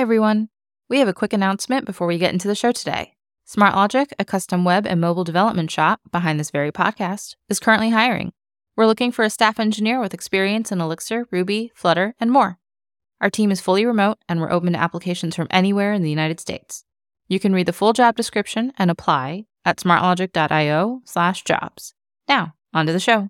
Everyone. We have a quick announcement before we get into the show today. SmartLogic, a custom web and mobile development shop behind this very podcast, is currently hiring. We're looking for a staff engineer with experience in Elixir, Ruby, Flutter, and more. Our team is fully remote and we're open to applications from anywhere in the United States. You can read the full job description and apply at smartlogic.io/jobs. Now, on to the show.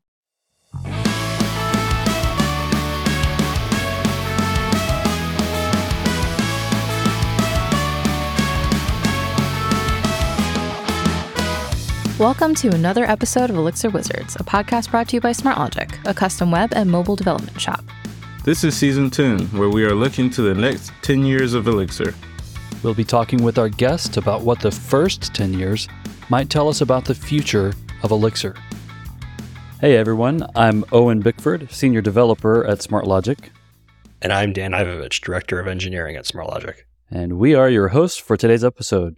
Welcome to another episode of Elixir Wizards, a podcast brought to you by SmartLogic, a custom web and mobile development shop. This is season 10, where we are looking to the next 10 years of Elixir. We'll be talking with our guests about what the first 10 years might tell us about the future of Elixir. Hey everyone, I'm Owen Bickford, Senior Developer at SmartLogic. And I'm Dan Ivovich, Director of Engineering at SmartLogic. And we are your hosts for today's episode.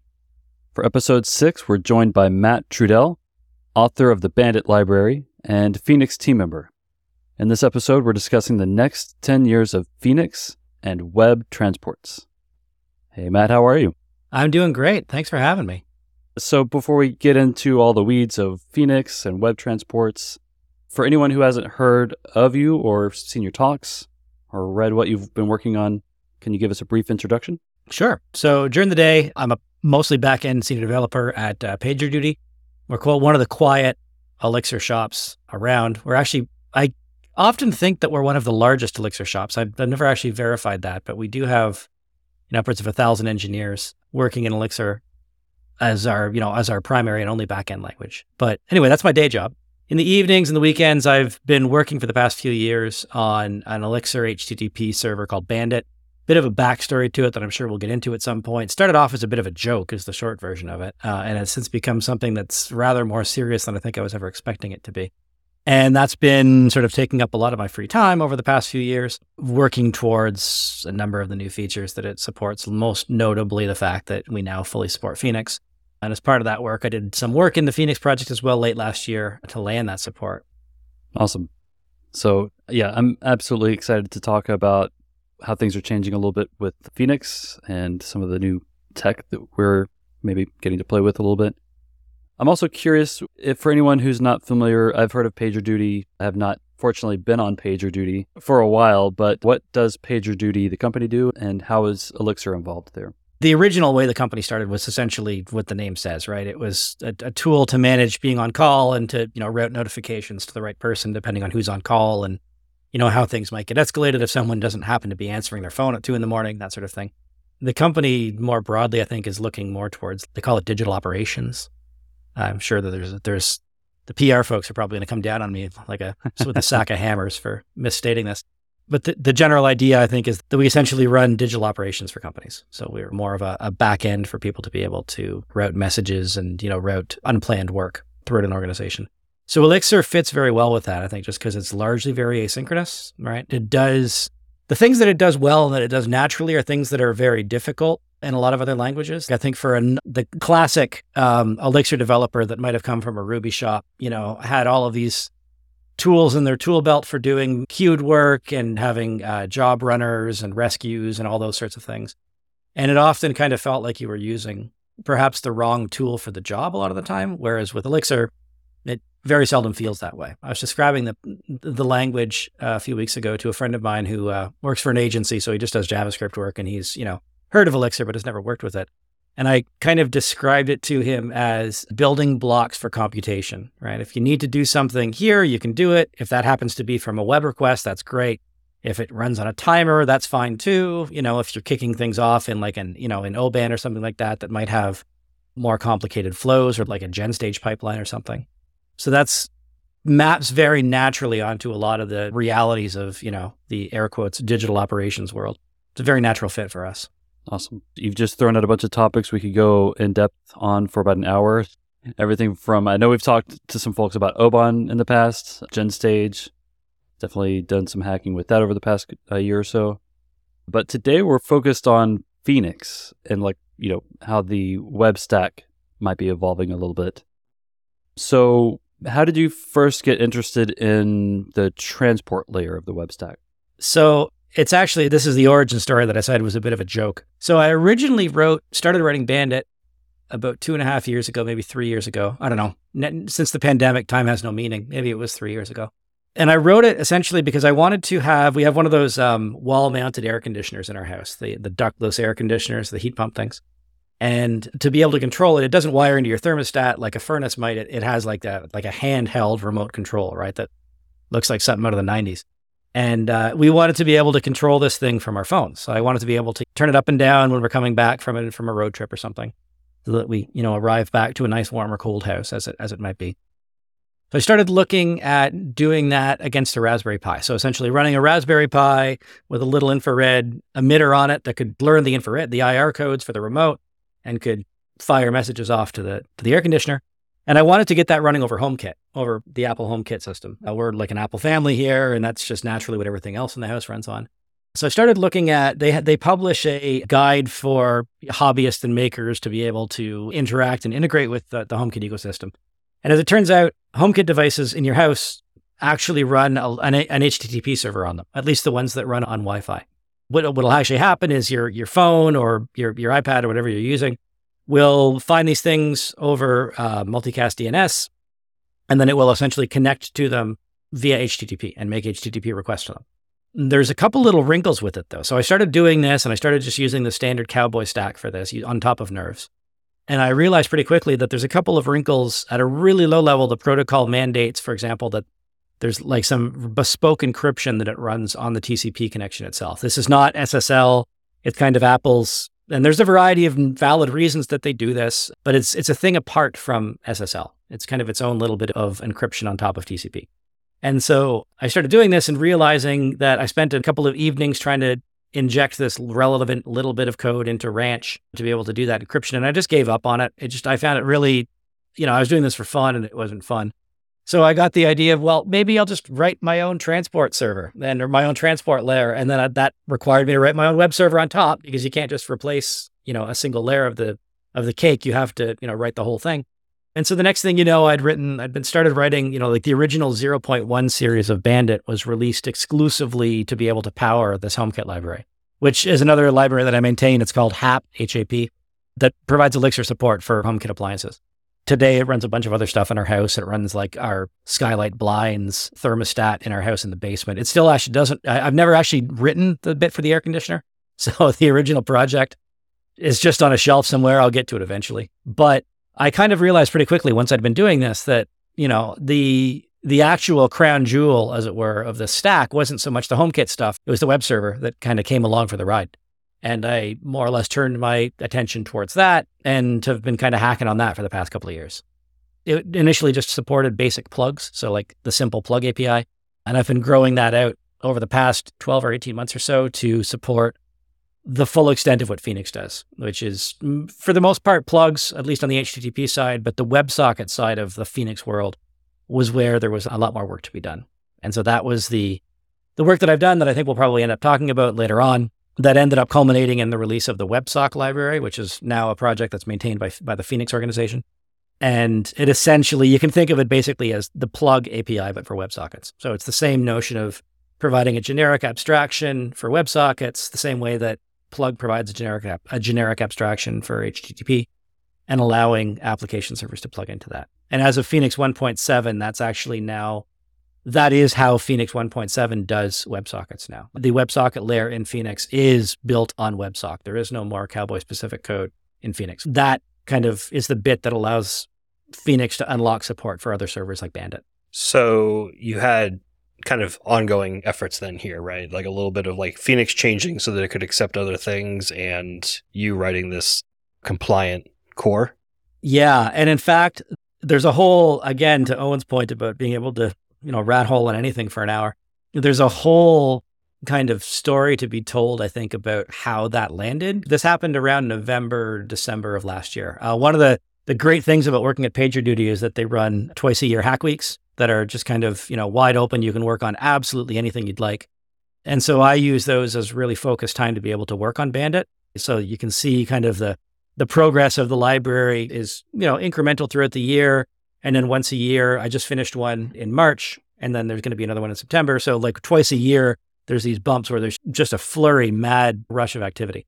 For episode six, we're joined by Mat Trudel, author of the Bandit Library and Phoenix team member. In this episode, we're discussing the next 10 years of Phoenix and web transports. Hey, Matt, how are you? I'm doing great. Thanks for having me. So, before we get into all the weeds of Phoenix and web transports, for anyone who hasn't heard of you or seen your talks or read what you've been working on, can you give us a brief introduction? Sure. So, during the day, I'm a mostly back-end senior developer at uh, PagerDuty. We're called one of the quiet Elixir shops around. We're actually, I often think that we're one of the largest Elixir shops. I've, I've never actually verified that, but we do have you know, upwards of a thousand engineers working in Elixir as our, you know, as our primary and only back-end language. But anyway, that's my day job. In the evenings and the weekends, I've been working for the past few years on an Elixir HTTP server called Bandit bit of a backstory to it that I'm sure we'll get into at some point. Started off as a bit of a joke, is the short version of it, uh, and has since become something that's rather more serious than I think I was ever expecting it to be. And that's been sort of taking up a lot of my free time over the past few years, working towards a number of the new features that it supports, most notably the fact that we now fully support Phoenix. And as part of that work, I did some work in the Phoenix project as well late last year to land that support. Awesome. So, yeah, I'm absolutely excited to talk about how things are changing a little bit with Phoenix and some of the new tech that we're maybe getting to play with a little bit. I'm also curious if for anyone who's not familiar, I've heard of PagerDuty. I have not fortunately been on PagerDuty for a while, but what does PagerDuty, the company, do, and how is Elixir involved there? The original way the company started was essentially what the name says, right? It was a, a tool to manage being on call and to you know route notifications to the right person depending on who's on call and you know, how things might get escalated if someone doesn't happen to be answering their phone at two in the morning, that sort of thing. The company more broadly, I think, is looking more towards, they call it digital operations. I'm sure that there's, there's, the PR folks are probably going to come down on me like a, with a sack of hammers for misstating this. But the, the general idea, I think, is that we essentially run digital operations for companies. So we're more of a, a back end for people to be able to route messages and, you know, route unplanned work throughout an organization. So Elixir fits very well with that, I think, just because it's largely very asynchronous, right? It does the things that it does well and that it does naturally are things that are very difficult in a lot of other languages. I think for an, the classic um, Elixir developer that might have come from a Ruby shop, you know, had all of these tools in their tool belt for doing queued work and having uh, job runners and Resques and all those sorts of things. And it often kind of felt like you were using perhaps the wrong tool for the job a lot of the time. Whereas with Elixir, very seldom feels that way. I was describing the the language uh, a few weeks ago to a friend of mine who uh, works for an agency, so he just does JavaScript work, and he's you know heard of Elixir but has never worked with it. And I kind of described it to him as building blocks for computation. Right? If you need to do something here, you can do it. If that happens to be from a web request, that's great. If it runs on a timer, that's fine too. You know, if you're kicking things off in like an you know an OBAN or something like that, that might have more complicated flows or like a GenStage pipeline or something. So that's maps very naturally onto a lot of the realities of, you know, the air quotes digital operations world. It's a very natural fit for us. Awesome. You've just thrown out a bunch of topics we could go in depth on for about an hour. Everything from, I know we've talked to some folks about Oban in the past, GenStage, definitely done some hacking with that over the past uh, year or so. But today we're focused on Phoenix and like, you know, how the web stack might be evolving a little bit. So, how did you first get interested in the transport layer of the web stack? So, it's actually this is the origin story that I said was a bit of a joke. So I originally wrote, started writing Bandit about two and a half years ago, maybe three years ago. I don't know. Since the pandemic, time has no meaning. Maybe it was three years ago. And I wrote it essentially because I wanted to have. We have one of those um, wall-mounted air conditioners in our house, the the ductless air conditioners, the heat pump things. And to be able to control it, it doesn't wire into your thermostat like a furnace might. It, it has like that, like a handheld remote control, right? That looks like something out of the 90s. And uh, we wanted to be able to control this thing from our phones. So I wanted to be able to turn it up and down when we're coming back from it from a road trip or something, so that we, you know, arrive back to a nice warm or cold house as it as it might be. So I started looking at doing that against a Raspberry Pi. So essentially running a Raspberry Pi with a little infrared emitter on it that could learn the infrared, the IR codes for the remote, and could fire messages off to the to the air conditioner. And I wanted to get that running over HomeKit, over the Apple HomeKit system. Uh, we're like an Apple family here, and that's just naturally what everything else in the house runs on. So I started looking at they they publish a guide for hobbyists and makers to be able to interact and integrate with the, the HomeKit ecosystem. And as it turns out, HomeKit devices in your house actually run a, an, an HTTP server on them, at least the ones that run on Wi-Fi. What will actually happen is your your phone or your your iPad or whatever you're using will find these things over uh, multicast DNS, and then it will essentially connect to them via HTTP and make HTTP requests to them. There's a couple little wrinkles with it though. So I started doing this and I started just using the standard cowboy stack for this on top of nerves. And I realized pretty quickly that there's a couple of wrinkles at a really low level. The protocol mandates, for example, that there's like some bespoke encryption that it runs on the TCP connection itself. This is not SSL. It's kind of Apple's and there's a variety of valid reasons that they do this, but it's it's a thing apart from SSL. It's kind of its own little bit of encryption on top of TCP. And so I started doing this and realizing that I spent a couple of evenings trying to inject this relevant little bit of code into Ranch to be able to do that encryption. And I just gave up on it. It just, I found it really, you know, I was doing this for fun and it wasn't fun. So I got the idea of, well, maybe I'll just write my own transport server and or my own transport layer. And then I, that required me to write my own web server on top because you can't just replace, you know, a single layer of the of the cake. You have to, you know, write the whole thing. And so the next thing you know, I'd written, I'd been started writing, you know, like the original 0.1 series of Bandit was released exclusively to be able to power this HomeKit library, which is another library that I maintain. It's called HAP, H-A-P, that provides Elixir support for HomeKit appliances. Today, it runs a bunch of other stuff in our house. It runs like our skylight blinds, thermostat in our house in the basement. It still actually doesn't, I, have never actually written the bit for the air conditioner. So the original project is just on a shelf somewhere. I'll get to it eventually. But I kind of realized pretty quickly once I'd been doing this that, you know, the, the actual crown jewel, as it were, of the stack wasn't so much the HomeKit stuff. It was the web server that kind of came along for the ride. And I more or less turned my attention towards that and have been kind of hacking on that for the past couple of years. It initially just supported basic plugs, so like the simple plug API. And I've been growing that out over the past 12 or 18 months or so to support the full extent of what Phoenix does, which is mm, for the most part plugs, at least on the HTTP side, but the WebSocket side of the Phoenix world was where there was a lot more work to be done. And so that was the the work that I've done that I think we'll probably end up talking about later on that ended up culminating in the release of the WebSock library, which is now a project that's maintained by, by the Phoenix organization. And it essentially, you can think of it basically as the plug API, but for WebSockets. So it's the same notion of providing a generic abstraction for WebSockets, the same way that plug provides a generic, a generic abstraction for HTTP and allowing application servers to plug into that. And as of Phoenix 1.7, that's actually now that is how Phoenix 1.7 does WebSockets now. The WebSocket layer in Phoenix is built on WebSock. There is no more Cowboy specific code in Phoenix. That kind of is the bit that allows Phoenix to unlock support for other servers like Bandit. So you had kind of ongoing efforts then here, right? Like a little bit of like Phoenix changing so that it could accept other things and you writing this compliant core. Yeah. And in fact, there's a whole, again, to Owen's point about being able to you know, rat hole in anything for an hour. There's a whole kind of story to be told, I think, about how that landed. This happened around November, December of last year. Uh, one of the, the great things about working at PagerDuty is that they run twice a year hack weeks that are just kind of, you know, wide open. You can work on absolutely anything you'd like. And so I use those as really focused time to be able to work on Bandit. So you can see kind of the the progress of the library is, you know, incremental throughout the year. And then once a year, I just finished one in March, and then there's going to be another one in September. So, like twice a year, there's these bumps where there's just a flurry, mad rush of activity.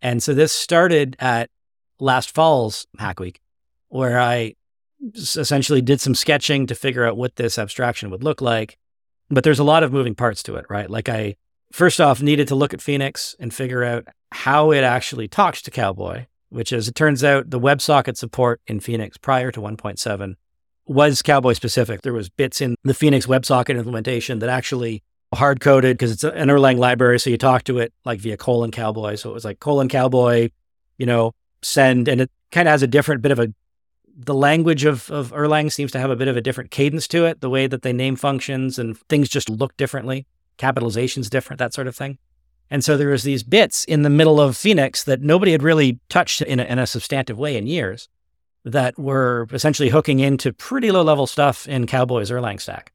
And so this started at last fall's Hack Week, where I essentially did some sketching to figure out what this abstraction would look like. But there's a lot of moving parts to it, right? Like I first off needed to look at Phoenix and figure out how it actually talks to Cowboy, which is it turns out the WebSocket support in Phoenix prior to 1.7 was Cowboy specific. There was bits in the Phoenix WebSocket implementation that actually hard coded because it's an Erlang library. So you talk to it like via colon cowboy. So it was like colon cowboy, you know, send, and it kind of has a different bit of a, the language of, of Erlang seems to have a bit of a different cadence to it, the way that they name functions and things just look differently. Capitalization's different, that sort of thing. And so there was these bits in the middle of Phoenix that nobody had really touched in a, in a substantive way in years that were essentially hooking into pretty low level stuff in Cowboy's Erlang stack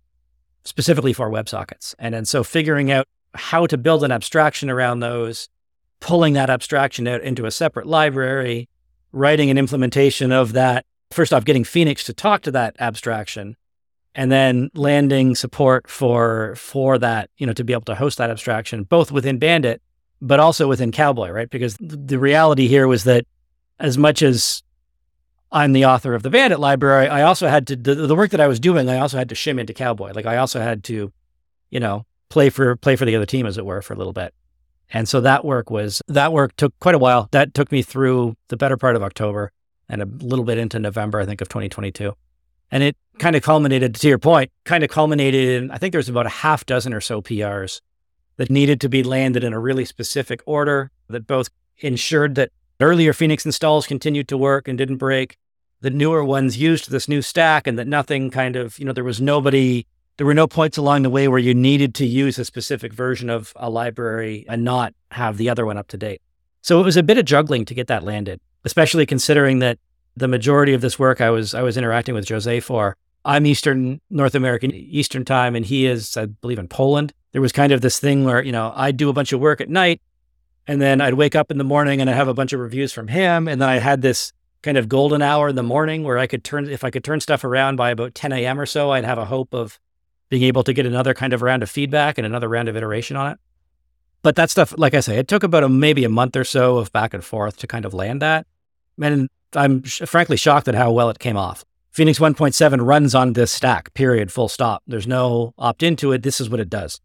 specifically for WebSockets. And then so figuring out how to build an abstraction around those, pulling that abstraction out into a separate library, writing an implementation of that. First off, getting Phoenix to talk to that abstraction, and then landing support for for that, you know, to be able to host that abstraction, both within Bandit, but also within Cowboy, right? Because the reality here was that as much as I'm the author of the Bandit library, I also had to the, the work that I was doing. I also had to shim into Cowboy. Like I also had to, you know, play for play for the other team, as it were, for a little bit. And so that work was that work took quite a while. That took me through the better part of October and a little bit into November, I think, of 2022. And it kind of culminated, to your point, kind of culminated in I think there's about a half dozen or so PRs that needed to be landed in a really specific order that both ensured that earlier Phoenix installs continued to work and didn't break. The newer ones used this new stack and that nothing kind of, you know, there was nobody, there were no points along the way where you needed to use a specific version of a library and not have the other one up to date. So it was a bit of juggling to get that landed, especially considering that the majority of this work I was I was interacting with Jose for. I'm Eastern North American Eastern time and he is, I believe, in Poland. There was kind of this thing where, you know, I'd do a bunch of work at night and then I'd wake up in the morning and I'd have a bunch of reviews from him. And then I had this kind of golden hour in the morning where I could turn, if I could turn stuff around by about 10 a.m. or so, I'd have a hope of being able to get another kind of round of feedback and another round of iteration on it. But that stuff, like I say, it took about a, maybe a month or so of back and forth to kind of land that. And I'm sh- frankly shocked at how well it came off. Phoenix 1.7 runs on this stack, period, full stop. There's no opt into it. This is what it does.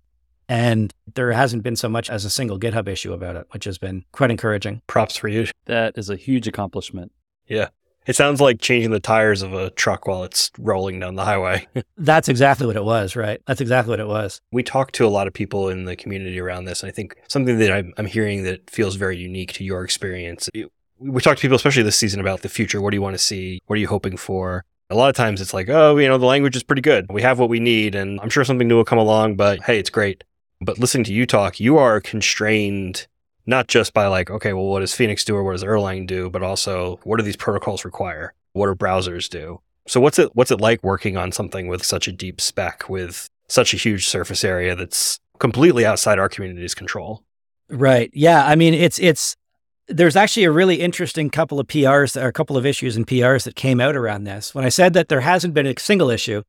And there hasn't been so much as a single GitHub issue about it, which has been quite encouraging. Props for you. That is a huge accomplishment. Yeah. It sounds like changing the tires of a truck while it's rolling down the highway. That's exactly what it was, right? That's exactly what it was. we talked to a lot of people in the community around this. And I think something that I'm, I'm hearing that feels very unique to your experience. We talked to people, especially this season, about the future. What do you want to see? What are you hoping for? A lot of times it's like, oh, you know, the language is pretty good. We have what we need, and I'm sure something new will come along, but hey, it's great. But listening to you talk, you are constrained not just by like, okay, well, what does Phoenix do or what does Erlang do, but also what do these protocols require? What do browsers do? So what's it what's it like working on something with such a deep spec with such a huge surface area that's completely outside our community's control? Right. Yeah. I mean, it's it's there's actually a really interesting couple of PRs or a couple of issues in PRs that came out around this. When I said that there hasn't been a single issue,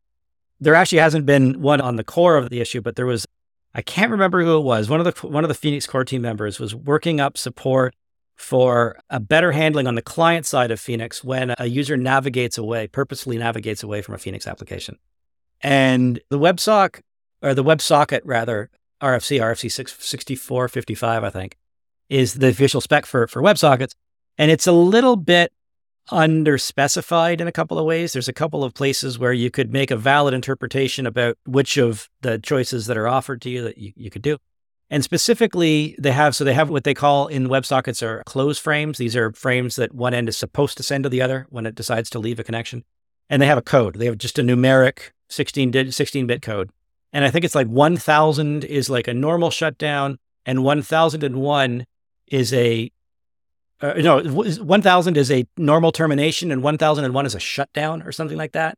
there actually hasn't been one on the core of the issue, but there was I can't remember who it was. One of the one of the Phoenix core team members was working up support for a better handling on the client side of Phoenix when a user navigates away, purposefully navigates away from a Phoenix application. And the WebSock or the WebSocket rather, RFC, RFC 6455, I think, is the official spec for, for WebSockets. And it's a little bit underspecified in a couple of ways. There's a couple of places where you could make a valid interpretation about which of the choices that are offered to you that you, you could do. And specifically, they have so they have what they call in WebSockets are close frames. These are frames that one end is supposed to send to the other when it decides to leave a connection. And they have a code. They have just a numeric 16 bit 16 bit code. And I think it's like 1000 is like a normal shutdown and 1001 is a uh, no, 1000 is a normal termination and 1001 is a shutdown or something like that.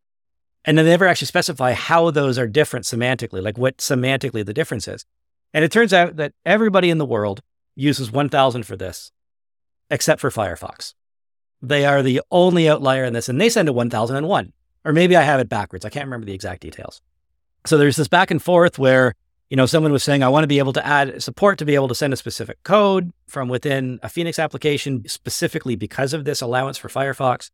And then they never actually specify how those are different semantically, like what semantically the difference is. And it turns out that everybody in the world uses 1000 for this, except for Firefox. They are the only outlier in this, and they send a 1001. Or maybe I have it backwards. I can't remember the exact details. So there's this back and forth where you know, someone was saying, I want to be able to add support to be able to send a specific code from within a Phoenix application specifically because of this allowance for Firefox.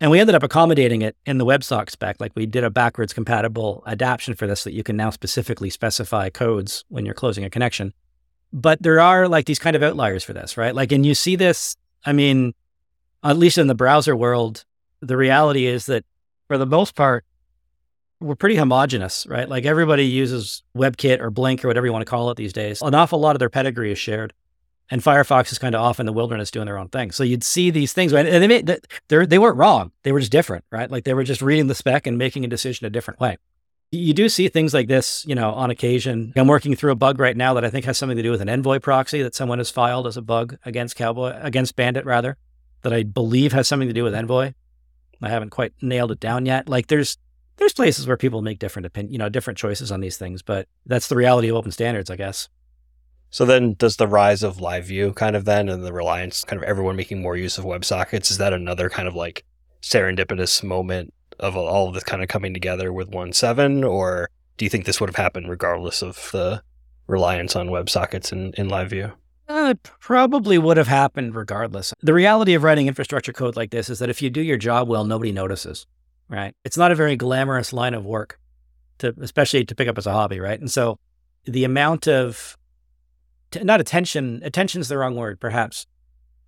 And we ended up accommodating it in the WebSock spec. Like we did a backwards compatible adaptation for this that you can now specifically specify codes when you're closing a connection. But there are like these kind of outliers for this, right? Like, and you see this, I mean, at least in the browser world, the reality is that for the most part, we're pretty homogenous, right? Like everybody uses WebKit or Blink or whatever you want to call it these days. An awful lot of their pedigree is shared. And Firefox is kind of off in the wilderness doing their own thing. So you'd see these things, and they made, they they weren't wrong. They were just different, right? Like they were just reading the spec and making a decision a different way. You do see things like this, you know, on occasion. I'm working through a bug right now that I think has something to do with an Envoy proxy that someone has filed as a bug against Cowboy, against Bandit rather, that I believe has something to do with Envoy. I haven't quite nailed it down yet. Like there's there's places where people make different opinion, you know, different choices on these things, but that's the reality of open standards, I guess. So then does the rise of live view kind of then and the reliance kind of everyone making more use of WebSockets, is that another kind of like serendipitous moment of all of this kind of coming together with 1.7 or do you think this would have happened regardless of the reliance on WebSockets in, in live view? Uh, it probably would have happened regardless. The reality of writing infrastructure code like this is that if you do your job well, nobody notices, right? It's not a very glamorous line of work to, especially to pick up as a hobby, right? And so the amount of, t- not attention, attention is the wrong word, perhaps.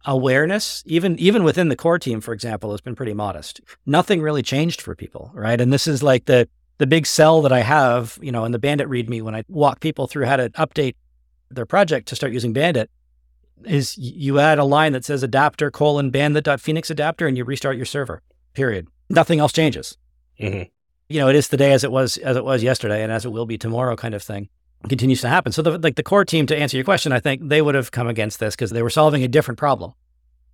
Awareness, even even within the core team, for example, has been pretty modest. Nothing really changed for people, right? And this is like the the big sell that I have, you know, in the Bandit README when I walk people through how to update their project to start using Bandit is you add a line that says adapter colon bandit.phoenix adapter and you restart your server. Period. Nothing else changes. Mm-hmm. You know, it is today as it was as it was yesterday and as it will be tomorrow kind of thing. Continues to happen. So the like the core team to answer your question, I think they would have come against this because they were solving a different problem.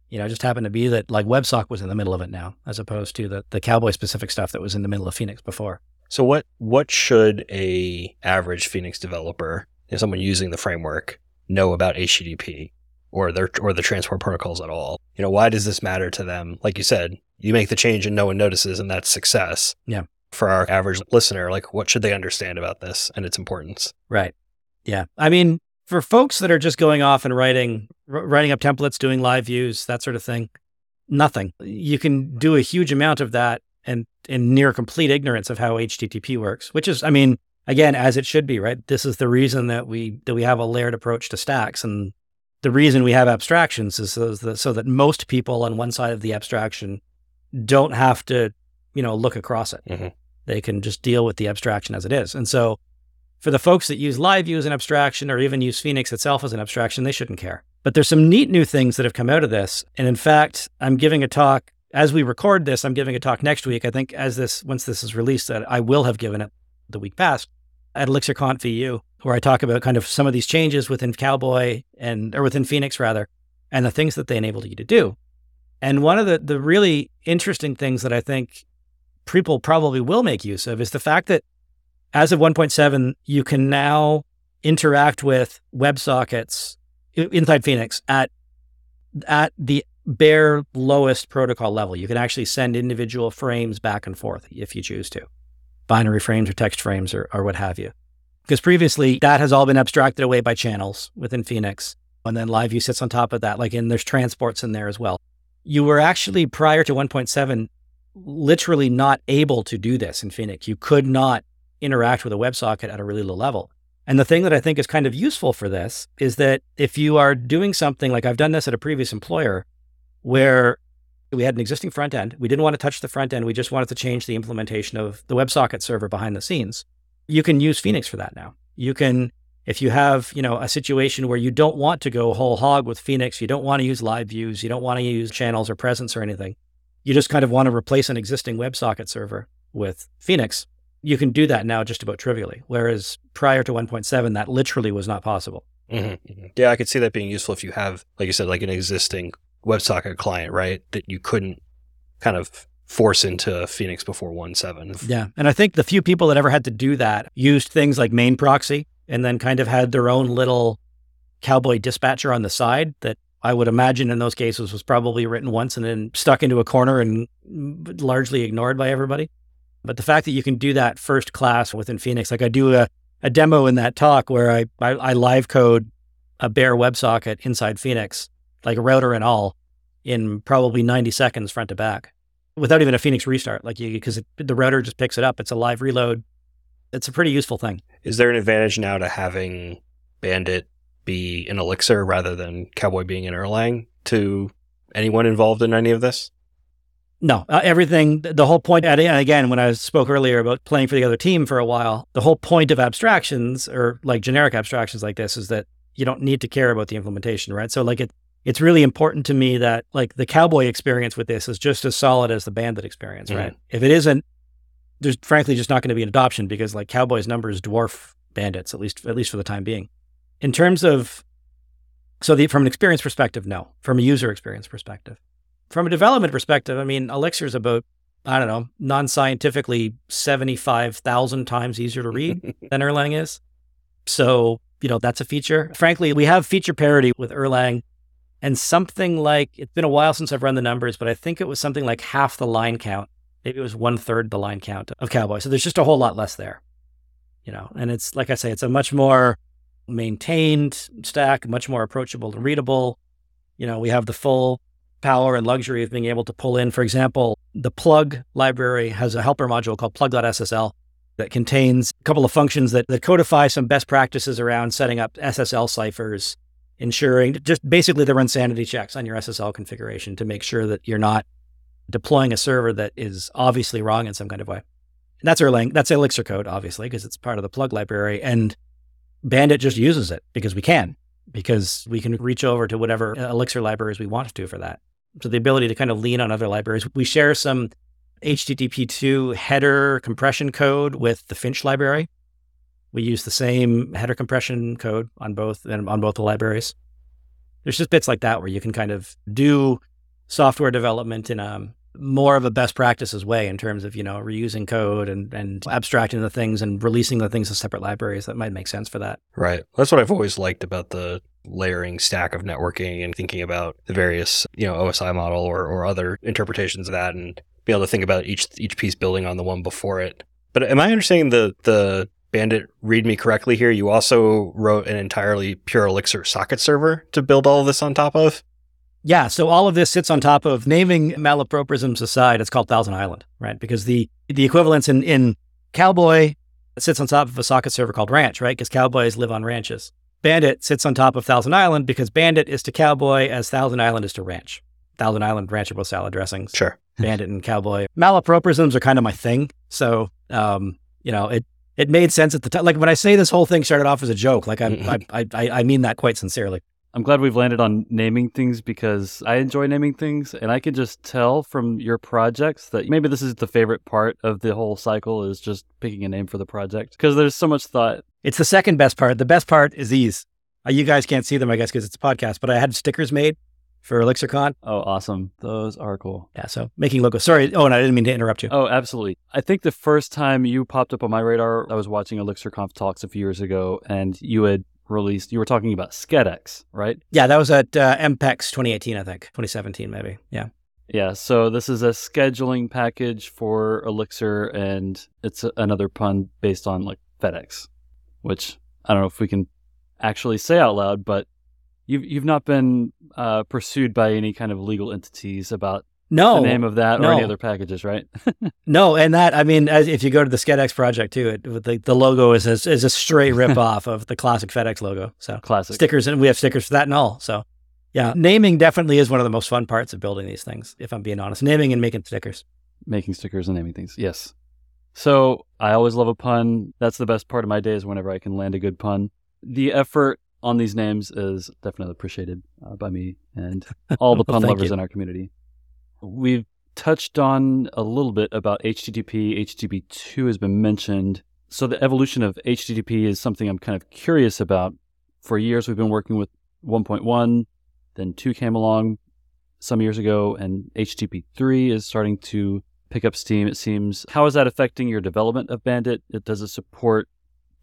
You know, it just happened to be that like WebSock was in the middle of it now, as opposed to the the cowboy specific stuff that was in the middle of Phoenix before. So what what should a average Phoenix developer, if someone using the framework, know about HTTP or their or the transport protocols at all? You know, why does this matter to them? Like you said, you make the change and no one notices, and that's success. Yeah. For our average listener, like what should they understand about this and its importance? Right. Yeah. I mean, for folks that are just going off and writing writing up templates, doing live views, that sort of thing, nothing. You can do a huge amount of that and in near complete ignorance of how HTTP works, which is, I mean, again, as it should be, right? This is the reason that we that we have a layered approach to stacks, and the reason we have abstractions is so that, so that most people on one side of the abstraction don't have to, you know, look across it. Mm-hmm. They can just deal with the abstraction as it is, and so for the folks that use live view as an abstraction or even use Phoenix itself as an abstraction, they shouldn't care. But there's some neat new things that have come out of this, and in fact, I'm giving a talk as we record this, I'm giving a talk next week. I think as this once this is released, that I will have given it the week past at ElixirConf EU, where I talk about kind of some of these changes within Cowboy and or within Phoenix rather, and the things that they enabled you to do. And one of the the really interesting things that I think people probably will make use of is the fact that as of 1.7, you can now interact with WebSockets inside Phoenix at at the bare lowest protocol level. You can actually send individual frames back and forth if you choose to, binary frames or text frames or, or what have you. Because previously that has all been abstracted away by channels within Phoenix. And then LiveView sits on top of that, like, and there's transports in there as well. You were actually prior to 1.7 literally not able to do this in Phoenix. You could not interact with a WebSocket at a really low level. And the thing that I think is kind of useful for this is that if you are doing something like I've done this at a previous employer, where we had an existing front end. We didn't want to touch the front end. We just wanted to change the implementation of the WebSocket server behind the scenes. You can use Phoenix for that now. You can, if you have, you know, a situation where you don't want to go whole hog with Phoenix, you don't want to use live views, you don't want to use channels or presence or anything. You just kind of want to replace an existing WebSocket server with Phoenix. You can do that now just about trivially. Whereas prior to 1.7, that literally was not possible. Mm-hmm. Yeah, I could see that being useful if you have, like you said, like an existing WebSocket client, right? That you couldn't kind of force into Phoenix before 1.7. Yeah. And I think the few people that ever had to do that used things like main proxy and then kind of had their own little cowboy dispatcher on the side that I would imagine in those cases was probably written once and then stuck into a corner and largely ignored by everybody. But the fact that you can do that first class within Phoenix, like I do a a demo in that talk where I, I, I live code a bare WebSocket inside Phoenix, like a router and all, in probably 90 seconds front to back without even a Phoenix restart. Like you, because the router just picks it up. It's a live reload. It's a pretty useful thing. Is there an advantage now to having Bandit be an Elixir rather than Cowboy being an Erlang to anyone involved in any of this? No, uh, everything, the whole point, and again, when I spoke earlier about playing for the other team for a while, the whole point of abstractions or like generic abstractions like this is that you don't need to care about the implementation, right? So, like, it, it's really important to me that like the cowboy experience with this is just as solid as the bandit experience, right? Mm-hmm. If it isn't, there's frankly just not going to be an adoption because like cowboys numbers dwarf bandits, at least, at least for the time being. In terms of, so the, from an experience perspective, no. From a user experience perspective, from a development perspective, I mean, Elixir is about, I don't know, non scientifically 75,000 times easier to read than Erlang is. So, you know, that's a feature. Frankly, we have feature parity with Erlang and something like, it's been a while since I've run the numbers, but I think it was something like half the line count. Maybe it was one third the line count of Cowboy. So there's just a whole lot less there, you know, and it's like I say, it's a much more maintained stack, much more approachable and readable. You know, we have the full power and luxury of being able to pull in, for example, the plug library has a helper module called plug.ssl that contains a couple of functions that, that codify some best practices around setting up SSL ciphers, ensuring just basically they run sanity checks on your SSL configuration to make sure that you're not deploying a server that is obviously wrong in some kind of way. And that's Erlang, that's Elixir code, obviously, because it's part of the plug library. And Bandit just uses it because we can, because we can reach over to whatever uh, Elixir libraries we want to for that. So the ability to kind of lean on other libraries. We share some HTTP2 header compression code with the Finch library. We use the same header compression code on both on both the libraries. There's just bits like that where you can kind of do software development in a more of a best practices way in terms of you know reusing code and and abstracting the things and releasing the things as separate libraries. That might make sense for that. Right. That's what i've always liked about the layering stack of networking and thinking about the various you know osi model or, or other interpretations of that and be able to think about each each piece building on the one before it. But am i understanding the the bandit read me correctly here you also wrote an entirely pure elixir socket server to build all of this on top of yeah, so all of this sits on top of naming malapropisms aside. It's called Thousand Island, right? Because the the equivalence in in Cowboy sits on top of a socket server called Ranch, right? Because cowboys live on ranches. Bandit sits on top of Thousand Island because Bandit is to Cowboy as Thousand Island is to Ranch. Thousand Island ranchable salad dressings. Sure. Bandit and Cowboy. Malapropisms are kind of my thing. So, um, you know, it it made sense at the time. Like when I say this whole thing started off as a joke, like I, I, I, I mean that quite sincerely. I'm glad we've landed on naming things because I enjoy naming things and I can just tell from your projects that maybe this is the favorite part of the whole cycle is just picking a name for the project because there's so much thought. It's the second best part. The best part is these. Uh, you guys can't see them, I guess, because it's a podcast, but I had stickers made for ElixirConf. Oh, awesome. Those are cool. Yeah. So making logos. Sorry. Oh, and I didn't mean to interrupt you. Oh, absolutely. I think the first time you popped up on my radar, I was watching ElixirConf talks a few years ago and you had released. You were talking about SchedEx, right? Yeah, that was at uh, EMPEX 2018, I think, 2017 maybe. Yeah. Yeah, so this is a scheduling package for Elixir, and it's a, another pun based on like FedEx, which I don't know if we can actually say out loud, but you've you've not been uh, pursued by any kind of legal entities about no the name of that no. or any other packages, right? no, and that I mean, as, if you go to the SchedEx project too, it, the the logo is a, is a straight rip off of the classic FedEx logo. So classic stickers, and we have stickers for that and all. So yeah, naming definitely is one of the most fun parts of building these things. If I'm being honest, naming and making stickers, making stickers and naming things. Yes. So I always love a pun. That's the best part of my day is whenever I can land a good pun. The effort on these names is definitely appreciated uh, by me and all the pun lovers you. in our community. We've touched on a little bit about HTTP. HTTP2 has been mentioned. So the evolution of HTTP is something I'm kind of curious about. For years, we've been working with 1.1, then 2 came along some years ago, and HTTP 3 is starting to pick up steam, it seems. How is that affecting your development of Bandit? It does it support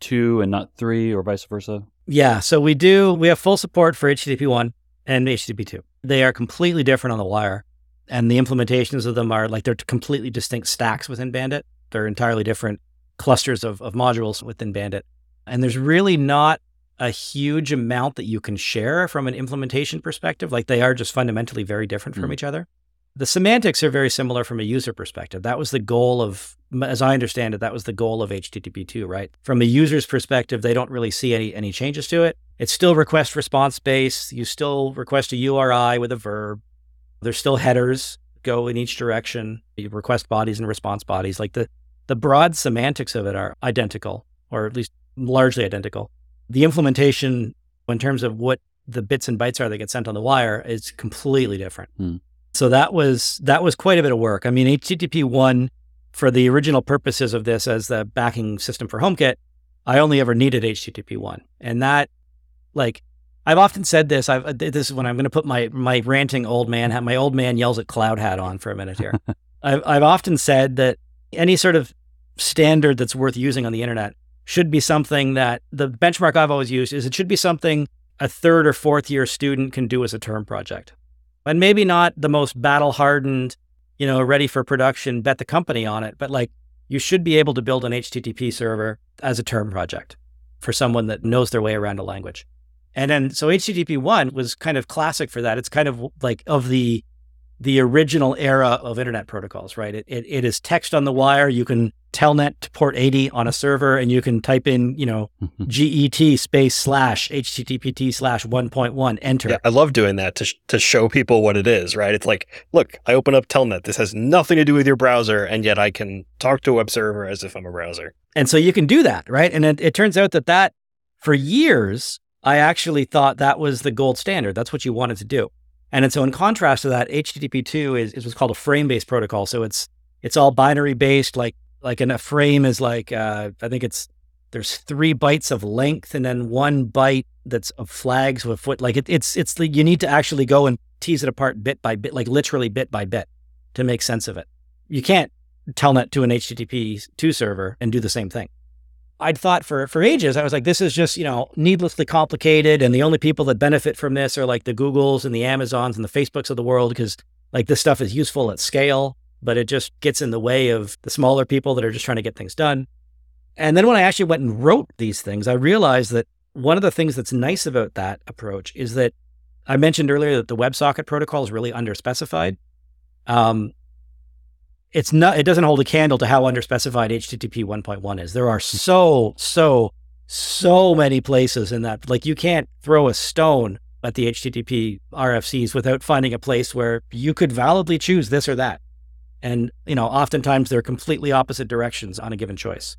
2 and not 3 or vice versa? Yeah, so we do. We have full support for HTTP 1 and HTTP 2. They are completely different on the wire and the implementations of them are like they're completely distinct stacks within Bandit. They're entirely different clusters of, of modules within Bandit. And there's really not a huge amount that you can share from an implementation perspective. Like they are just fundamentally very different from Mm. each other. The semantics are very similar from a user perspective. That was the goal of, as I understand it, that was the goal of HTTP2, right? From a user's perspective, they don't really see any, any changes to it. It's still request response based. You still request a URI with a verb. There's still headers go in each direction. You request bodies and response bodies. Like the, the broad semantics of it are identical, or at least largely identical. The implementation, in terms of what the bits and bytes are that get sent on the wire, is completely different. Hmm. So that was that was quite a bit of work. I mean, HTTP one for the original purposes of this as the backing system for HomeKit, I only ever needed HTTP one, and that like I've often said this. I've uh, this is when I'm going to put my my ranting old man hat, my old man yells at cloud hat on for a minute here. I've I've often said that any sort of standard that's worth using on the internet should be something that the benchmark I've always used is it should be something a third or fourth year student can do as a term project. And maybe not the most battle hardened, you know, ready for production, bet the company on it, but like you should be able to build an HTTP server as a term project for someone that knows their way around a language. And then so HTTP 1 was kind of classic for that. It's kind of like of the the original era of internet protocols, right? It, it, it is text on the wire. You can telnet to port 80 on a server and you can type in, you know, mm-hmm. GET space slash HTTPT slash 1.1 enter. Yeah, I love doing that to sh- to show people what it is, right? It's like, look, I open up Telnet. This has nothing to do with your browser, and yet I can talk to a web server as if I'm a browser. And so you can do that, right? And it, it turns out that that for years, I actually thought that was the gold standard. That's what you wanted to do. And, and so in contrast to that, HTTP2 is, is what's called a frame-based protocol. So it's it's all binary based, like like in a frame is like uh, I think it's there's three bytes of length and then one byte that's of flags with foot. Like it, it's it's you need to actually go and tease it apart bit by bit, like literally bit by bit, to make sense of it. You can't telnet to an HTTP two server and do the same thing. I'd thought for for ages, I was like, this is just you know needlessly complicated, and the only people that benefit from this are like the Googles and the Amazons and the Facebooks of the world because like this stuff is useful at scale, but it just gets in the way of the smaller people that are just trying to get things done. And then when I actually went and wrote these things, I realized that one of the things that's nice about that approach is that I mentioned earlier that the WebSocket protocol is really underspecified. Um, it's not it doesn't hold a candle to how underspecified HTTP 1.1 is. There are so so so many places in that like you can't throw a stone at the HTTP RFCs without finding a place where you could validly choose this or that. And you know, oftentimes they're completely opposite directions on a given choice.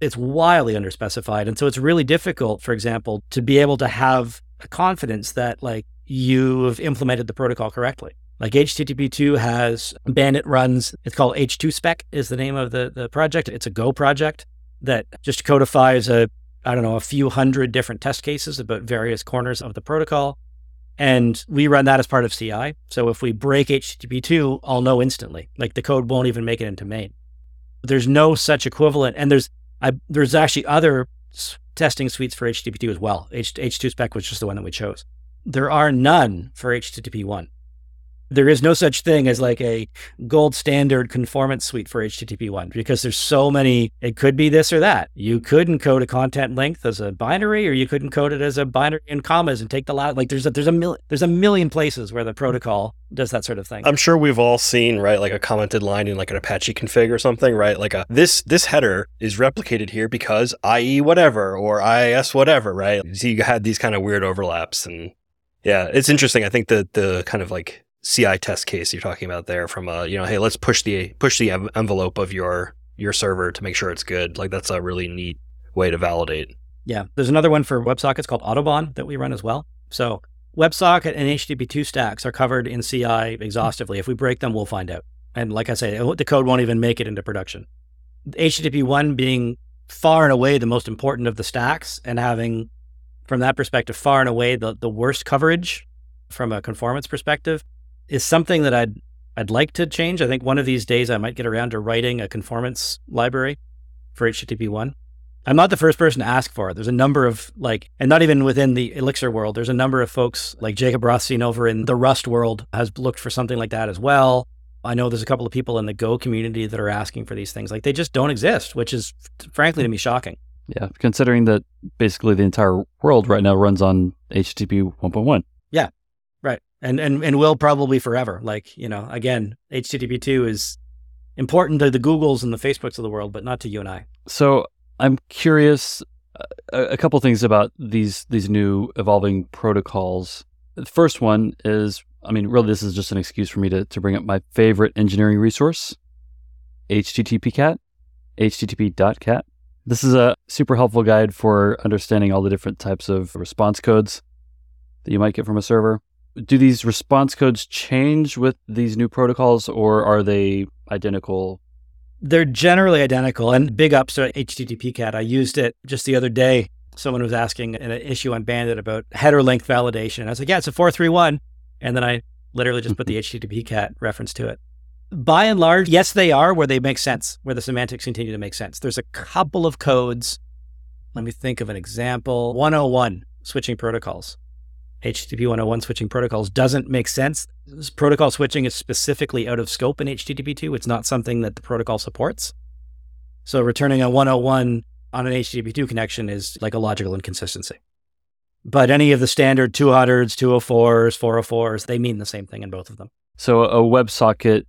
It's wildly underspecified and so it's really difficult for example to be able to have a confidence that like you've implemented the protocol correctly. Like HTTP2 has Bandit runs, it's called H2 spec is the name of the, the project. It's a Go project that just codifies a, I don't know, a few hundred different test cases about various corners of the protocol. And we run that as part of CI. So if we break HTTP2, I'll know instantly. Like the code won't even make it into main. There's no such equivalent. And there's, I, there's actually other testing suites for HTTP2 as well. H, H2 spec was just the one that we chose. There are none for HTTP1 there is no such thing as like a gold standard conformance suite for HTTP1 because there's so many. It could be this or that. You could encode a content length as a binary, or you could encode it as a binary in commas and take the last. Like there's a, there's a mil, there's a million places where the protocol does that sort of thing. I'm sure we've all seen, right, like a commented line in like an Apache config or something, right? Like a this this header is replicated here because IE whatever or IIS whatever, right? So you had these kind of weird overlaps and yeah, it's interesting. I think that the kind of like CI test case you're talking about there from a, you know, hey, let's push the push the envelope of your your server to make sure it's good. Like that's a really neat way to validate. Yeah. There's another one for WebSockets called Autobahn that we run as well. So WebSocket and HTTP2 stacks are covered in CI exhaustively. If we break them, we'll find out. And like I say, the code won't even make it into production. HTTP1 being far and away the most important of the stacks and having, from that perspective, far and away the, the worst coverage from a conformance perspective is something that I'd I'd like to change. I think one of these days I might get around to writing a conformance library for HTTP1. I'm not the first person to ask for it. There's a number of like, and not even within the Elixir world, there's a number of folks like Jacob Rothstein over in the Rust world has looked for something like that as well. I know there's a couple of people in the Go community that are asking for these things. Like they just don't exist, which is frankly to me shocking. Yeah, considering that basically the entire world right now runs on HTTP 1.1. And and and will probably forever. Like, you know, again, HTTP 2 is important to the Googles and the Facebooks of the world, but not to you and I. So I'm curious uh, a, a couple things about these these new evolving protocols. The first one is, I mean, really, this is just an excuse for me to, to bring up my favorite engineering resource, HTTPcat, http.cat. This is a super helpful guide for understanding all the different types of response codes that you might get from a server. Do these response codes change with these new protocols, or are they identical They're generally identical and big ups to HTTP cat. I used it just the other day. Someone was asking an issue on Bandit about header length validation. And I was like, yeah, it's a 431. And then I literally just put the HTTP cat reference to it. By and large, yes, they are where they make sense, where the semantics continue to make sense. There's a couple of codes. Let me think of an example 101 switching protocols. HTTP 101 switching protocols doesn't make sense. This protocol switching is specifically out of scope in HTTP 2. It's not something that the protocol supports. So returning a 101 on an HTTP 2 connection is like a logical inconsistency. But any of the standard 200s, 204s, 404s, they mean the same thing in both of them. So a WebSocket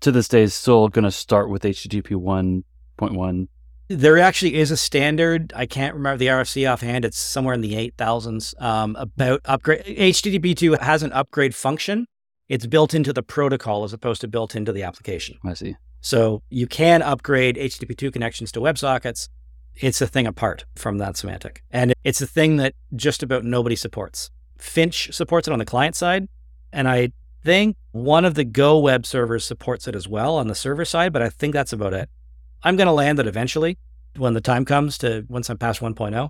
to this day is still going to start with HTTP 1.1. There actually is a standard. I can't remember the RFC offhand. It's somewhere in the 8000s um, about upgrade. HTTP 2 has an upgrade function. It's built into the protocol as opposed to built into the application. I see. So you can upgrade HTTP 2 connections to WebSockets. It's a thing apart from that semantic. And it's a thing that just about nobody supports. Finch supports it on the client side. And I think one of the Go web servers supports it as well on the server side, but I think that's about it. I'm going to land it eventually when the time comes to once I'm past 1.0. Uh,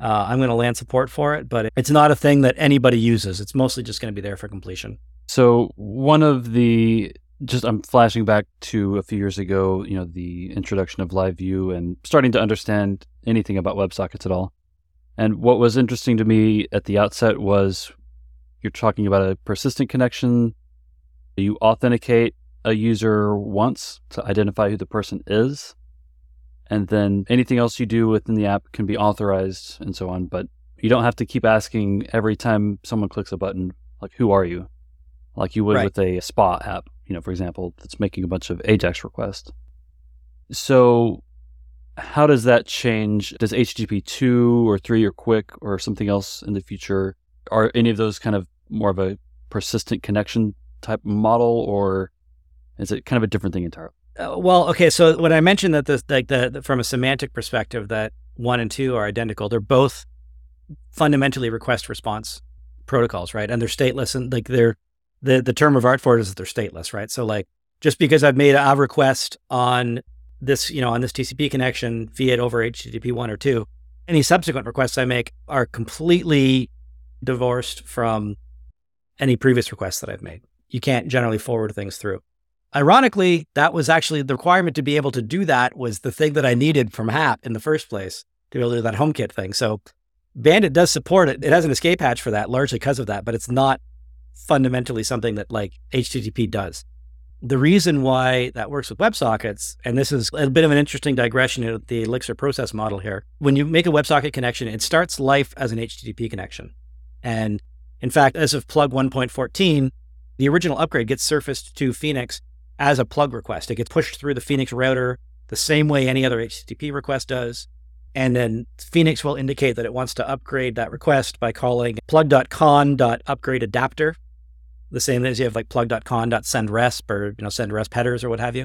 I'm going to land support for it, but it's not a thing that anybody uses. It's mostly just going to be there for completion. So one of the just I'm flashing back to a few years ago, you know, the introduction of Live View and starting to understand anything about WebSockets at all. And what was interesting to me at the outset was you're talking about a persistent connection. You authenticate a user once to identify who the person is. And then anything else you do within the app can be authorized and so on. But you don't have to keep asking every time someone clicks a button, like, who are you? Like you would Right. with a spa app, you know, for example, that's making a bunch of Ajax requests. So how does that change? Does HTTP 2 or 3 or QUIC or something else in the future, are any of those kind of more of a persistent connection type model or is it kind of a different thing entirely? Uh, well, okay. So when I mentioned that this, like the, the from a semantic perspective, that one and two are identical, they're both fundamentally request response protocols, right? And they're stateless, and like they're the the term of art for it is that they're stateless, right? So like just because I've made a request on this, you know, on this TCP connection via it over HTTP one or two, any subsequent requests I make are completely divorced from any previous requests that I've made. You can't generally forward things through. Ironically, that was actually the requirement to be able to do that was the thing that I needed from HAP in the first place to be able to do that HomeKit thing. So Bandit does support it. It has an escape hatch for that, largely because of that, but it's not fundamentally something that like HTTP does. The reason why that works with WebSockets, and this is a bit of an interesting digression into the Elixir process model here. When you make a WebSocket connection, it starts life as an HTTP connection. And in fact, as of plug 1.14, the original upgrade gets surfaced to Phoenix as a plug request. It gets pushed through the Phoenix router the same way any other HTTP request does. And then Phoenix will indicate that it wants to upgrade that request by calling plug.conn.upgrade adapter, the same as you have like plug.conn.sendresp or you know send resp headers or what have you.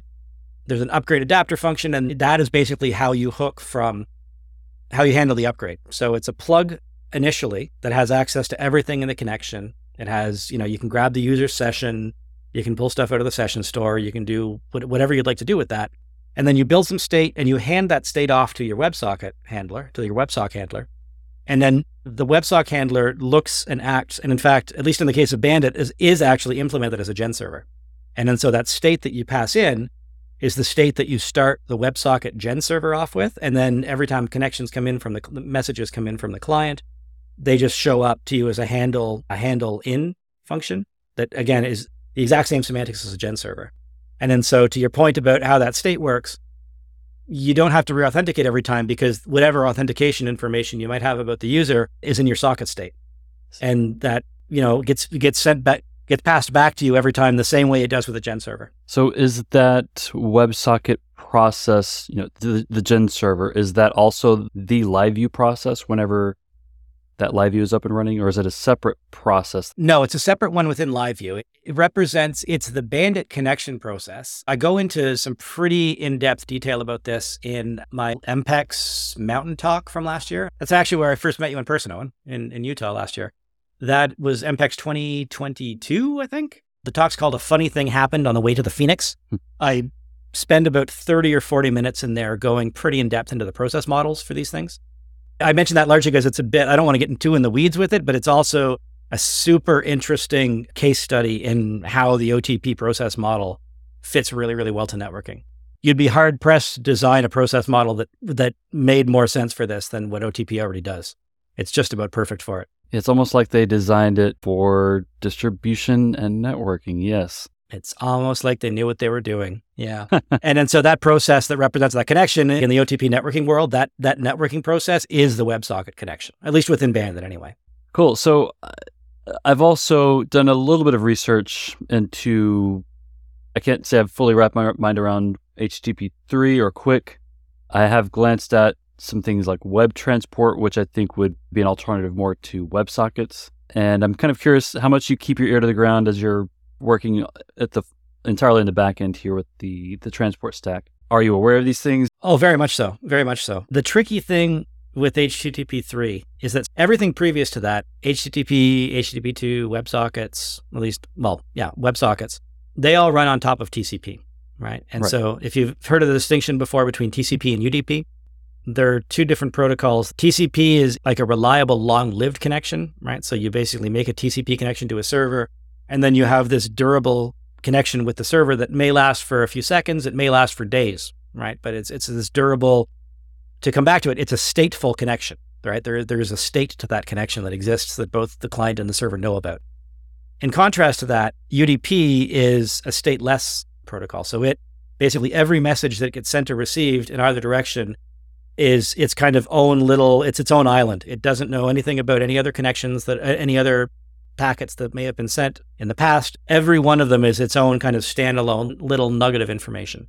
There's an upgrade adapter function, and that is basically how you hook from how you handle the upgrade. So it's a plug initially that has access to everything in the connection. It has, you know, you can grab the user session, you can pull stuff out of the session store, you can do whatever you'd like to do with that. And then you build some state and you hand that state off to your WebSocket handler, to your WebSock handler. And then the WebSock handler looks and acts, and in fact, at least in the case of Bandit, is, is actually implemented as a gen server. And then so that state that you pass in is the state that you start the WebSocket gen server off with. And then every time connections come in from the the messages come in from the client, they just show up to you as a handle, a handle in function that again is the exact same semantics as a gen server. And then so to your point about how that state works, you don't have to re-authenticate every time because whatever authentication information you might have about the user is in your socket state. And that, you know, gets gets sent back gets passed back to you every time the same way it does with a gen server. So is that WebSocket process, you know, the, the gen server, is that also the live view process whenever that LiveView is up and running, or is it a separate process? No, it's a separate one within LiveView. It, it represents it's the Bandit connection process. I go into some pretty in-depth detail about this in my EMPEX Mountain Talk from last year. That's actually where I first met you in person, Owen, in, in Utah last year. That was EMPEX 2022, I think. The talk's called A Funny Thing Happened on the Way to the Phoenix. Hmm. I spend about 30 or 40 minutes in there going pretty in depth into the process models for these things. I mentioned that largely because it's a bit, I don't want to get too in the weeds with it, but it's also a super interesting case study in how the OTP process model fits really, really well to networking. You'd be hard pressed to design a process model that, that made more sense for this than what OTP already does. It's just about perfect for it. It's almost like they designed it for distribution and networking. Yes. It's almost like they knew what they were doing. Yeah. and then so that process that represents that connection in the OTP networking world, that that networking process is the WebSocket connection, at least within Bandit anyway. Cool. So uh, I've also done a little bit of research into, I can't say I've fully wrapped my mind around HTTP 3 or QUIC. I have glanced at some things like web transport, which I think would be an alternative more to WebSockets. And I'm kind of curious how much you keep your ear to the ground as you're working at the entirely in the back end here with the the transport stack. Are you aware of these things? Oh, very much so. Very much so. The tricky thing with HTTP 3 is that everything previous to that, HTTP, HTTP2, WebSockets, at least, well, yeah, WebSockets, they all run on top of TCP, right? And Right. so if you've heard of the distinction before between TCP and UDP, they're two different protocols. TCP is like a reliable, long lived connection, right? So you basically make a TCP connection to a server, and then you have this durable connection with the server that may last for a few seconds, it may last for days, right? But it's it's this durable. To come back to it, it's a stateful connection, right? There there is a state to that connection that exists that both the client and the server know about. In contrast to that, UDP is a stateless protocol. So it basically every message that gets sent or received in either direction is its kind of own little it's its own island. It doesn't know anything about any other connections that any other packets that may have been sent in the past. Every one of them is its own kind of standalone little nugget of information.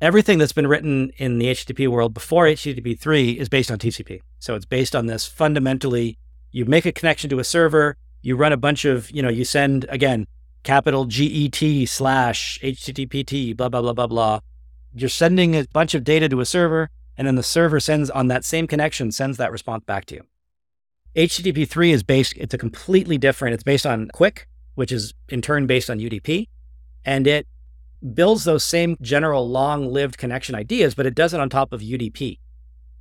Everything that's been written in the HTTP world before HTTP 3 is based on TCP. So it's based on this fundamentally you make a connection to a server, you run a bunch of, you know, you send again capital GET slash HTTPT, blah, blah, blah, blah, blah. You're sending a bunch of data to a server, and then the server sends on that same connection, sends that response back to you. HTTP 3 is based, it's a completely different, it's based on QUIC, which is in turn based on UDP. And it builds those same general long lived connection ideas, but it does it on top of UDP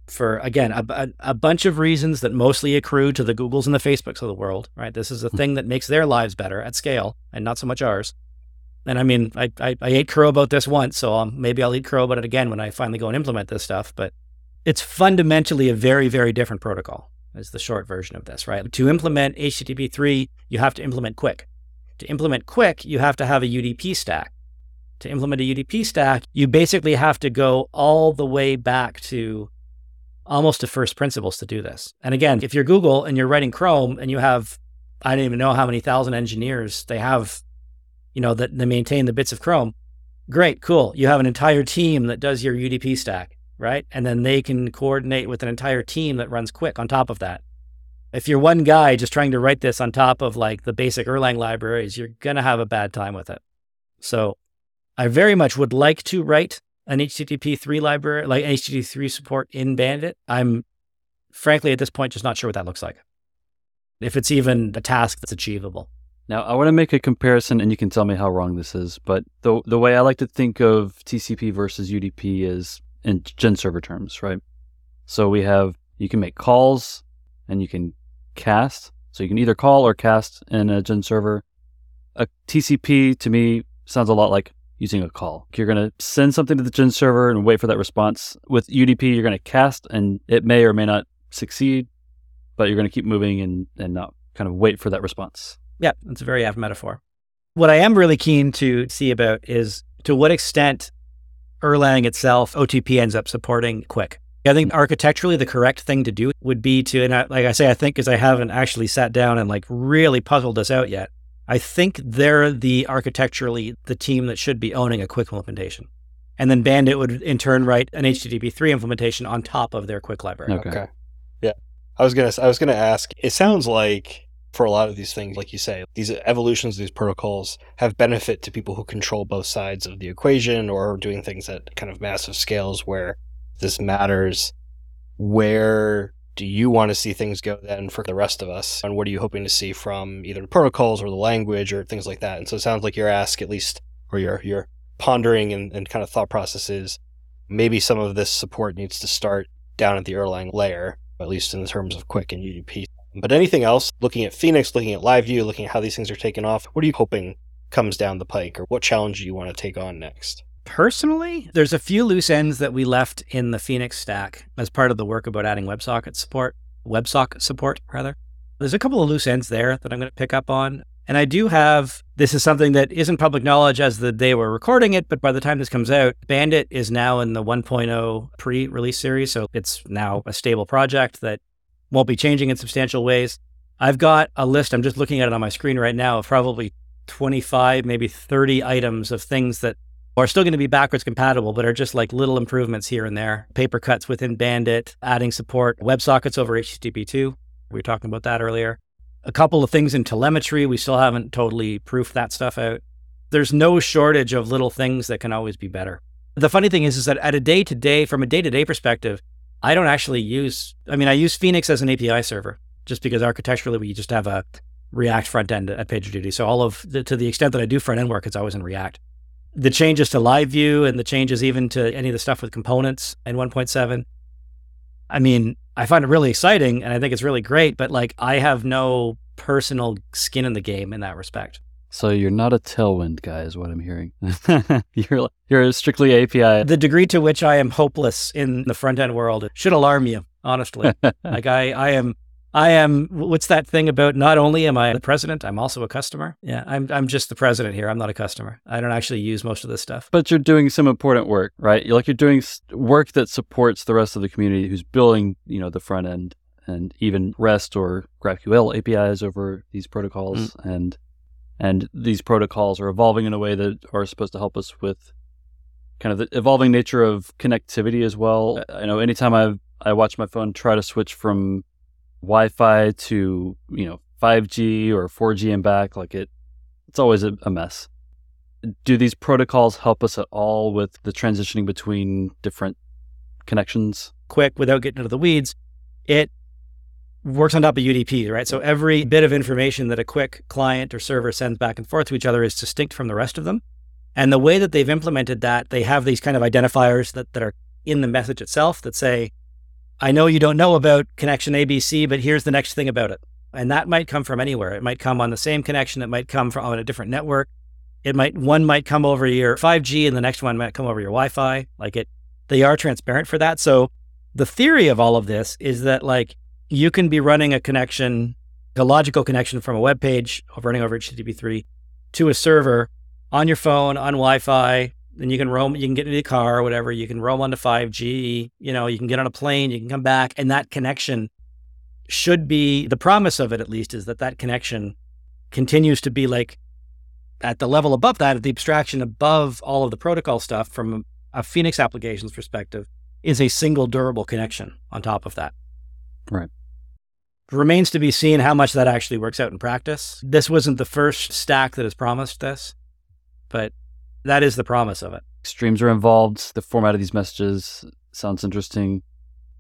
for, again, a, a, a bunch of reasons that mostly accrue to the Googles and the Facebooks of the world, right? This is a thing that makes their lives better at scale and not so much ours. And I mean, I, I, I ate crow about this once, so um, maybe I'll eat crow about it again when I finally go and implement this stuff. But it's fundamentally a very, very different protocol, is the short version of this, right? To implement HTTP 3, you have to implement QUIC. To implement QUIC, you have to have a UDP stack. To implement a UDP stack, you basically have to go all the way back to almost to first principles to do this. And again, if you're Google and you're writing Chrome and you have, I don't even know how many thousand engineers they have, you know, that they maintain the bits of Chrome. Great, cool. You have an entire team that does your UDP stack, right? And then they can coordinate with an entire team that runs QUIC on top of that. If you're one guy just trying to write this on top of like the basic Erlang libraries, you're going to have a bad time with it. So I very much would like to write an HTTP 3 library, like HTTP 3 support in Bandit. I'm frankly at this point just not sure what that looks like. If it's even a task that's achievable. Now, I want to make a comparison, and you can tell me how wrong this is. But the the way I like to think of TCP versus UDP is in gen server terms, right? So we have you can make calls, and you can cast. So you can either call or cast in a gen server. A TCP to me sounds a lot like using a call. You're going to send something to the gen server and wait for that response. With UDP, you're going to cast, and it may or may not succeed, but you're going to keep moving and and not kind of wait for that response. Yeah, that's a very apt metaphor. What I am really keen to see about is to what extent Erlang itself, OTP ends up supporting QUIC. I think hmm. architecturally, the correct thing to do would be to, and I, like I say, I think because I haven't actually sat down and like really puzzled this out yet. I think they're the architecturally the team that should be owning a QUIC implementation, and then Bandit would in turn write an HTTP three implementation on top of their QUIC library. Okay. Yeah. I was gonna I was gonna ask. It sounds like for a lot of these things, like you say, these evolutions, these protocols have benefit to people who control both sides of the equation or doing things at kind of massive scales where this matters. Where do you want to see things go then for the rest of us? And what are you hoping to see from either the protocols or the language or things like that? And so it sounds like your ask, at least, or your your pondering and, and kind of thought processes, maybe some of this support needs to start down at the Erlang layer, at least in terms of QUIC and UDP. But anything else, looking at Phoenix, looking at LiveView, looking at how these things are taken off, what are you hoping comes down the pike or what challenge do you want to take on next? Personally, there's a few loose ends that we left in the Phoenix stack as part of the work about adding WebSocket support, WebSocket support, rather. There's a couple of loose ends there that I'm going to pick up on. And I do have this is something that isn't public knowledge as the day we're recording it, but by the time this comes out, Bandit is now in the 1.0 pre release series. So it's now a stable project that won't be changing in substantial ways. I've got a list, I'm just looking at it on my screen right now, of probably 25, maybe 30 items of things that are still going to be backwards compatible, but are just like little improvements here and there. Paper cuts within Bandit, adding support, WebSockets over HTTP2. We were talking about that earlier. A couple of things in telemetry. We still haven't totally proofed that stuff out. There's no shortage of little things that can always be better. The funny thing is, is that at a day to day, from a day to day perspective, I don't actually use, I mean, I use Phoenix as an API server just because architecturally we just have a React front end at PagerDuty. So all of the, to the extent that I do front end work, it's always in React the changes to Live View and the changes even to any of the stuff with components in 1.7. I mean, I find it really exciting and I think it's really great, but like I have no personal skin in the game in that respect. So you're not a tailwind guy, is what I'm hearing. you're you're strictly API. The degree to which I am hopeless in the front end world should alarm you, honestly. like I, I am I am. What's that thing about? Not only am I the president, I'm also a customer. Yeah, I'm. I'm just the president here. I'm not a customer. I don't actually use most of this stuff. But you're doing some important work, right? You're like you're doing work that supports the rest of the community who's building, you know, the front end and even REST or GraphQL APIs over these protocols, mm. and and these protocols are evolving in a way that are supposed to help us with kind of the evolving nature of connectivity as well. Uh, I know anytime I I watch my phone try to switch from Wi-Fi to you know 5G or 4G and back, like it, it's always a, a mess. Do these protocols help us at all with the transitioning between different connections? QUIC, without getting into the weeds, it works on top of UDP, right? So every bit of information that a QUIC client or server sends back and forth to each other is distinct from the rest of them. And the way that they've implemented that, they have these kind of identifiers that, that are in the message itself that say, I know you don't know about connection ABC, but here's the next thing about it. And that might come from anywhere. It might come on the same connection. It might come from on a different network. It might one might come over your 5G and the next one might come over your Wi-Fi. Like it, they are transparent for that. So the theory of all of this is that like you can be running a connection, a logical connection from a web page running over HTTP3 to a server on your phone on Wi-Fi then you can roam, you can get into a car or whatever, you can roam onto 5G, you know, you can get on a plane, you can come back. And that connection should be the promise of it, at least, is that that connection continues to be like at the level above that, at the abstraction above all of the protocol stuff from a Phoenix applications perspective, is a single durable connection on top of that. Right. Remains to be seen how much that actually works out in practice. This wasn't the first stack that has promised this, but that is the promise of it. Streams are involved. The format of these messages sounds interesting.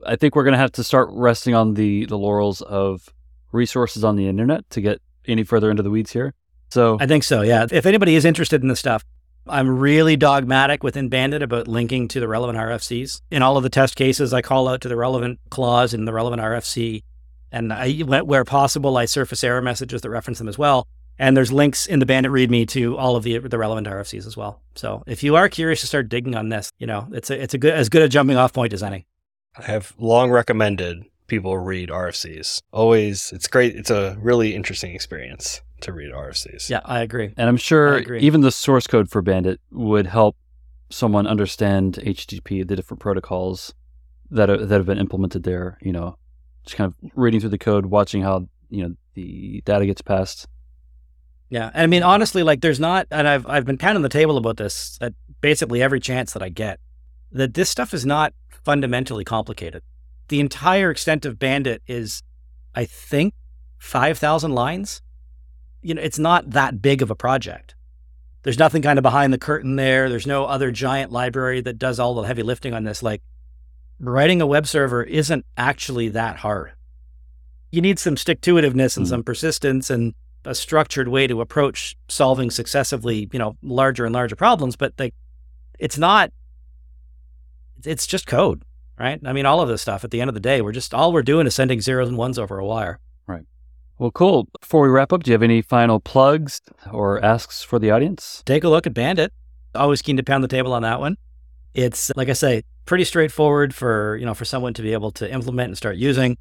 I think we're going to have to start resting on the, the laurels of resources on the internet to get any further into the weeds here. So I think so, yeah. If anybody is interested in this stuff, I'm really dogmatic within Bandit about linking to the relevant RFCs. In all of the test cases, I call out to the relevant clause in the relevant RFC. And I, where possible, I surface error messages that reference them as well. And there's links in the Bandit README to all of the the relevant RFCs as well. So if you are curious to start digging on this, you know, it's a it's a good as good a jumping off point as any. I have long recommended people read RFCs. Always, it's great. It's a really interesting experience to read RFCs. Yeah, I agree. And I'm sure even the source code for Bandit would help someone understand HTTP, the different protocols that are, that have been implemented there. You know, just kind of reading through the code, watching how you know the data gets passed. Yeah, and I mean honestly, like there's not, and I've I've been pounding the table about this at basically every chance that I get, that this stuff is not fundamentally complicated. The entire extent of Bandit is, I think, five thousand lines. You know, it's not that big of a project. There's nothing kind of behind the curtain there. There's no other giant library that does all the heavy lifting on this. Like writing a web server isn't actually that hard. You need some stick to itiveness and mm some persistence and a structured way to approach solving successively, you know, larger and larger problems, but like it's not it's just code, right? I mean, all of this stuff at the end of the day, we're just all we're doing is sending zeros and ones over a wire. Right. Well, cool. Before we wrap up, do you have any final plugs or asks for the audience? Take a look at Bandit. Always keen to pound the table on that one. It's like I say, pretty straightforward for, you know, for someone to be able to implement and start using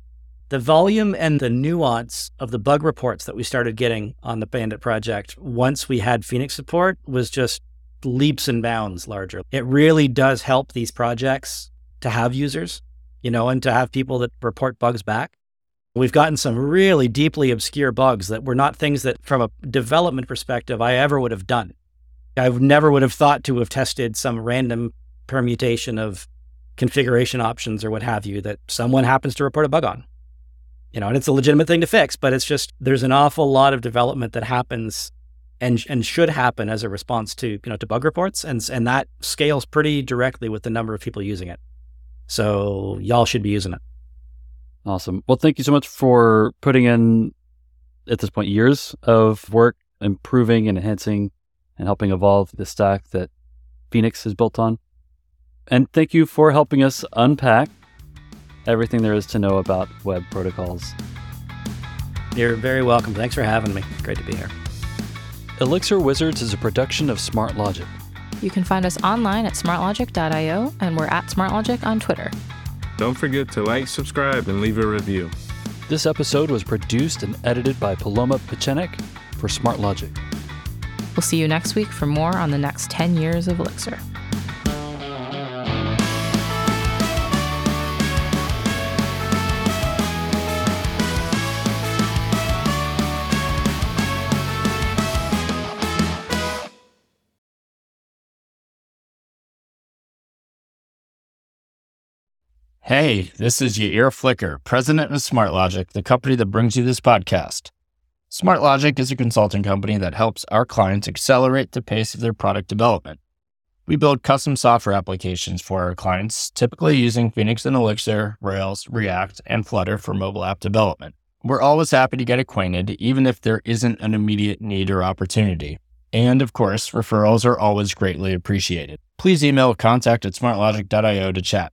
the volume and the nuance of the bug reports that we started getting on the Bandit project once we had Phoenix support was just leaps and bounds larger. It really does help these projects to have users, you know, and to have people that report bugs back. We've gotten some really deeply obscure bugs that were not things that, from a development perspective, I ever would have done. I never would have thought to have tested some random permutation of configuration options or what have you that someone happens to report a bug on you know, and it's a legitimate thing to fix, but it's just there's an awful lot of development that happens and and should happen as a response to you know to bug reports, and and that scales pretty directly with the number of people using it. So y'all should be using it. Awesome. Well, thank you so much for putting in at this point years of work improving and enhancing and helping evolve the stack that Phoenix is built on. And thank you for helping us unpack everything there is to know about web protocols. You're very welcome. Thanks for having me. Great to be here. Elixir Wizards is a production of SmartLogic. You can find us online at smartlogic.io, and we're at smartlogic on Twitter. Don't forget to like, subscribe, and leave a review. This episode was produced and edited by Paloma Pechenik for SmartLogic. We'll see you next week for more on the next 10 years of Elixir. Hey, this is Yair Flicker, president of SmartLogic, the company that brings you this podcast. SmartLogic is a consulting company that helps our clients accelerate the pace of their product development. We build custom software applications for our clients, typically using Phoenix and Elixir, Rails, React, and Flutter for mobile app development. We're always happy to get acquainted, even if there isn't an immediate need or opportunity. And of course, referrals are always greatly appreciated. Please email contact at smartlogic.io to chat.